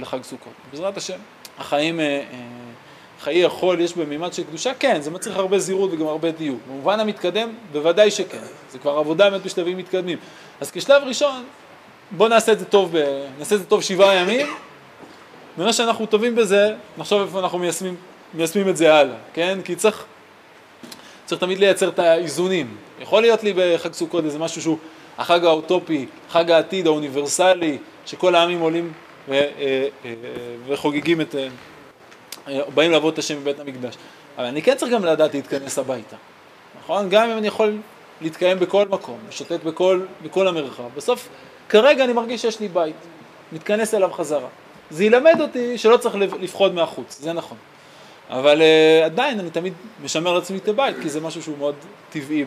לחג סוכות. בעזרת השם, החיים... אה, אה, חיי החול יש במימד של קדושה? כן, זה מצריך הרבה זהירות וגם הרבה דיוק. במובן המתקדם, בוודאי שכן. זה כבר עבודה באמת בשלבים מתקדמים. אז כשלב ראשון, בואו נעשה את זה טוב. נעשה את זה טוב שבעה ימים, ומה שאנחנו טובים בזה, נחשוב איפה אנחנו מיישמים, מיישמים את זה הלאה, כן? כי צריך, צריך תמיד לייצר את האיזונים. יכול להיות לי בחג סוכות איזה משהו שהוא החג האוטופי, חג העתיד האוניברסלי, שכל העמים עולים ו... אה, אה, וחוגגים את... באים לעבוד את השם בבית המקדש. אבל אני כן צריך גם לדעת להתכנס הביתה, נכון? גם אם אני יכול להתקיים בכל מקום, לשוטט בכל, בכל המרחב, בסוף כרגע אני מרגיש שיש לי בית, מתכנס אליו חזרה. זה ילמד אותי שלא צריך לפחוד מהחוץ, זה נכון. אבל uh, עדיין אני תמיד משמר לעצמי את הבית, כי זה משהו שהוא מאוד טבעי